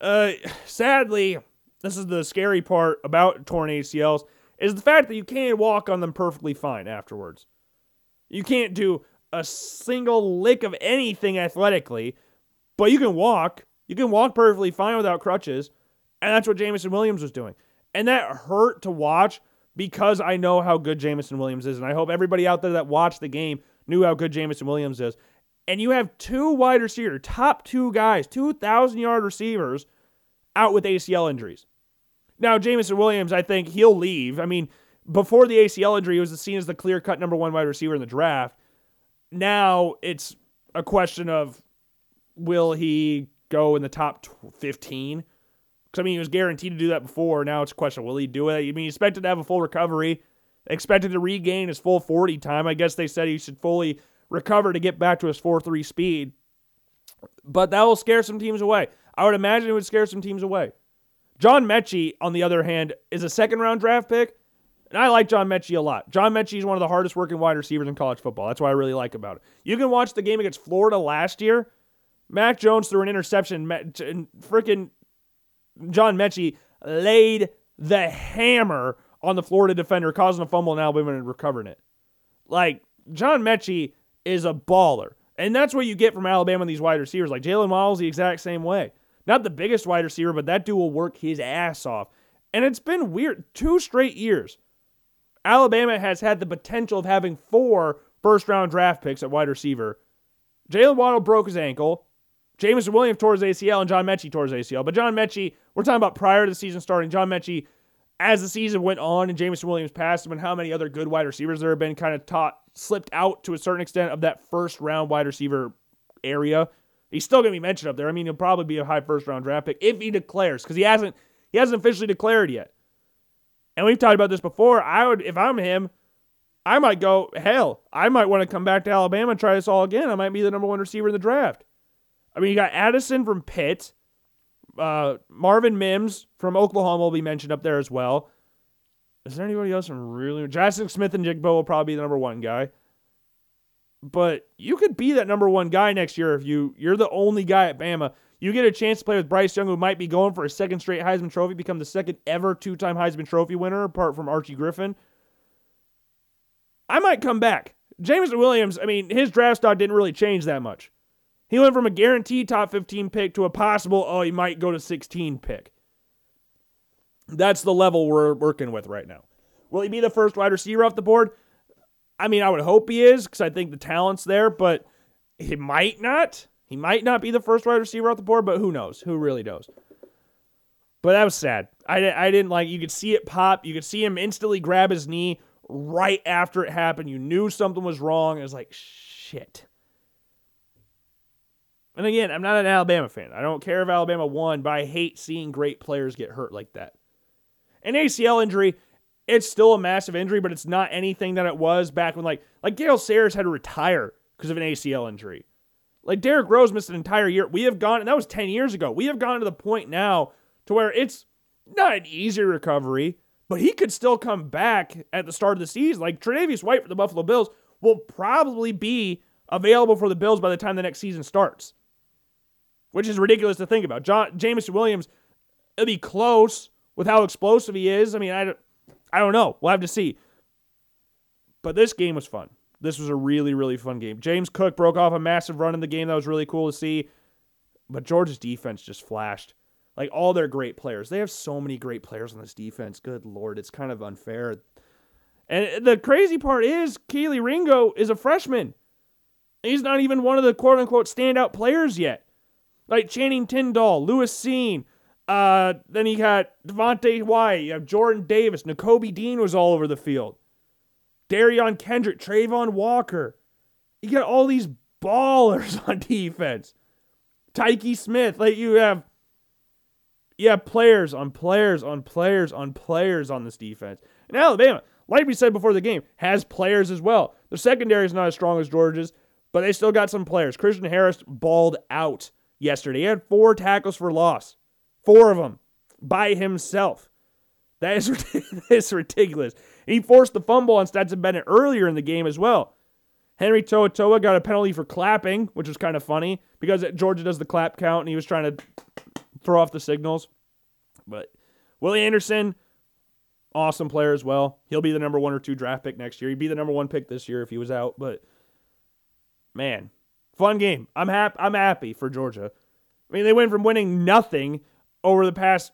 Uh, sadly, this is the scary part about torn ACLs is the fact that you can't walk on them perfectly fine afterwards. You can't do a single lick of anything athletically, but you can walk. You can walk perfectly fine without crutches. And that's what Jameson Williams was doing. And that hurt to watch because I know how good Jameson Williams is. And I hope everybody out there that watched the game knew how good Jameson Williams is. And you have two wide receivers, top two guys, 2,000 yard receivers out with ACL injuries. Now, Jameson Williams, I think he'll leave. I mean, before the ACL injury, he was seen as the clear cut number one wide receiver in the draft. Now it's a question of will he go in the top 15? Because, I mean, he was guaranteed to do that before. Now it's a question will he do it? I mean, he expected to have a full recovery, expected to regain his full 40 time. I guess they said he should fully recover to get back to his 4 3 speed. But that will scare some teams away. I would imagine it would scare some teams away. John Metchie, on the other hand, is a second round draft pick. And I like John Metchie a lot. John Metchie is one of the hardest working wide receivers in college football. That's what I really like about it. You can watch the game against Florida last year. Mac Jones threw an interception, and freaking John Metchie laid the hammer on the Florida defender, causing a fumble in Alabama and recovering it. Like, John Metchie is a baller. And that's what you get from Alabama and these wide receivers. Like Jaylen Waddle's the exact same way. Not the biggest wide receiver, but that dude will work his ass off. And it's been weird. Two straight years. Alabama has had the potential of having four first round draft picks at wide receiver. Jaylen Waddle broke his ankle. Jameson Williams tore his ACL and John Metchie tore his ACL. But John Metchie, we're talking about prior to the season starting, John Metchie, as the season went on and Jameson Williams passed him and how many other good wide receivers there have been kind of taught, slipped out to a certain extent of that first round wide receiver area. He's still going to be mentioned up there. I mean, he'll probably be a high first round draft pick if he declares because he hasn't he hasn't officially declared yet. And we've talked about this before. I would if I'm him, I might go hell. I might want to come back to Alabama and try this all again. I might be the number one receiver in the draft. I mean, you got Addison from Pitt, uh, Marvin Mims from Oklahoma will be mentioned up there as well. Is there anybody else from really? Jaxon Smith-Njigba will probably be the number one guy but you could be that number one guy next year if you you're the only guy at Bama. You get a chance to play with Bryce Young, who might be going for a second straight Heisman Trophy, become the second ever two-time Heisman Trophy winner, apart from Archie Griffin. I might come back. Jameson Williams, I mean, his draft stock didn't really change that much. He went from a guaranteed top 15 pick to a possible, oh, he might go to 16 pick. That's the level we're working with right now. Will he be the first wide receiver off the board? I mean, I would hope he is because I think the talent's there, but he might not. He might not be the first wide receiver off the board, but who knows? Who really knows? But that was sad. I, I didn't like, you could see it pop. You could see him instantly grab his knee right after it happened. You knew something was wrong. It was like, shit. And again, I'm not an Alabama fan. I don't care if Alabama won, but I hate seeing great players get hurt like that. An ACL injury, it's still a massive injury, but it's not anything that it was back when like like Gale Sayers had to retire because of an ACL injury. Like Derrick Rose missed an entire year. We have gone, and that was 10 years ago. We have gone to the point now to where it's not an easy recovery, but he could still come back at the start of the season. Like Tre'Davious White for the Buffalo Bills will probably be available for the Bills by the time the next season starts, which is ridiculous to think about. John Jameson Williams, it'll be close with how explosive he is. I mean, I don't I don't know. We'll have to see. But this game was fun. This was a really, really fun game. James Cook broke off a massive run in the game. That was really cool to see. But Georgia's defense just flashed. Like all their great players. They have so many great players on this defense. Good Lord. It's kind of unfair. And the crazy part is Kelee Ringo is a freshman. He's not even one of the quote unquote standout players yet. Like Channing Tindall, Lewis Cine. uh, then you got Devonte Wyatt. You have Jordan Davis. Nakobe Dean was all over the field. Derion Kendrick, Travon Walker. You got all these ballers [laughs] on defense. Tyke Smith. Like you have you have players on players on players on players on this defense. And Alabama, like we said before the game, has players as well. The secondary is not as strong as Georgia's, But they still got some players. Christian Harris balled out yesterday. He had four tackles for loss, four of them by himself. That is, [laughs] that is ridiculous. He forced the fumble on Stetson Bennett earlier in the game as well. Henry To'oTo'o got a penalty for clapping, which was kind of funny because Georgia does the clap count and he was trying to throw off the signals. But Willie Anderson, awesome player as well. He'll be the number one or two draft pick next year. He'd be the number one pick this year if he was out. But man, fun game. I'm happy. I'm happy for Georgia. I mean, they went from winning nothing over the past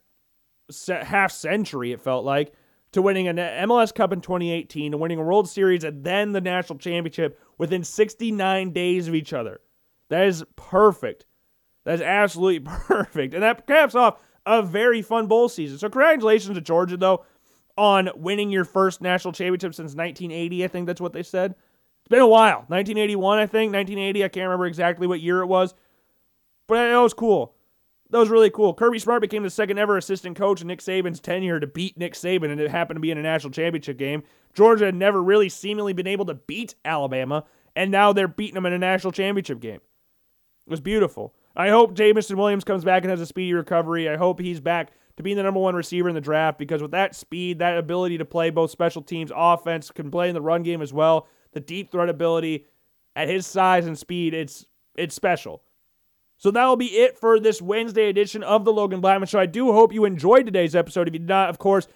half century. It felt like to winning an MLS Cup in 2018, to winning a World Series, and then the national championship within 69 days of each other. That is perfect. That is absolutely [laughs] perfect. And that caps off a very fun bowl season. So, congratulations to Georgia, though, on winning your first national championship since 1980. I think that's what they said. It's been a while. 1981, I think. 1980. I can't remember exactly what year it was. But it was cool that was really cool. Kirby Smart became the second ever assistant coach in Nick Saban's tenure to beat Nick Saban, and it happened to be in a national championship game. Georgia had never really seemingly been able to beat Alabama, and now they're beating them in a national championship game. It was beautiful. I hope Jameson Williams comes back and has a speedy recovery. I hope he's back to being the number one receiver in the draft because with that speed, that ability to play both special teams, offense, can play in the run game as well, the deep threat ability at his size and speed, it's it's special. So that will be it for this Wednesday edition of the Logan Blackman Show. I do hope you enjoyed today's episode. If you did not, of course,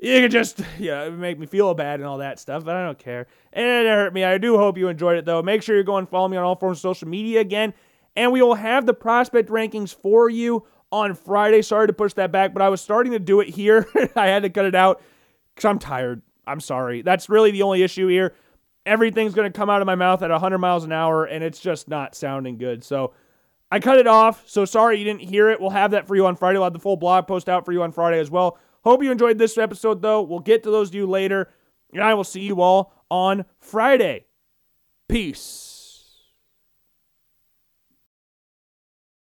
you can just [laughs] yeah make me feel bad and all that stuff, but I don't care. And it hurt me. I do hope you enjoyed it though. Make sure you go and follow me on all forms of social media again, and we will have the prospect rankings for you on Friday. Sorry to push that back, but I was starting to do it here. [laughs] I had to cut it out because I'm tired. I'm sorry. That's really the only issue here. Everything's going to come out of my mouth at 100 miles an hour, and it's just not sounding good. So I cut it off, so sorry you didn't hear it. We'll have that for you on Friday. We'll have the full blog post out for you on Friday as well. Hope you enjoyed this episode, though. We'll get to those to you later, and I will see you all on Friday. Peace.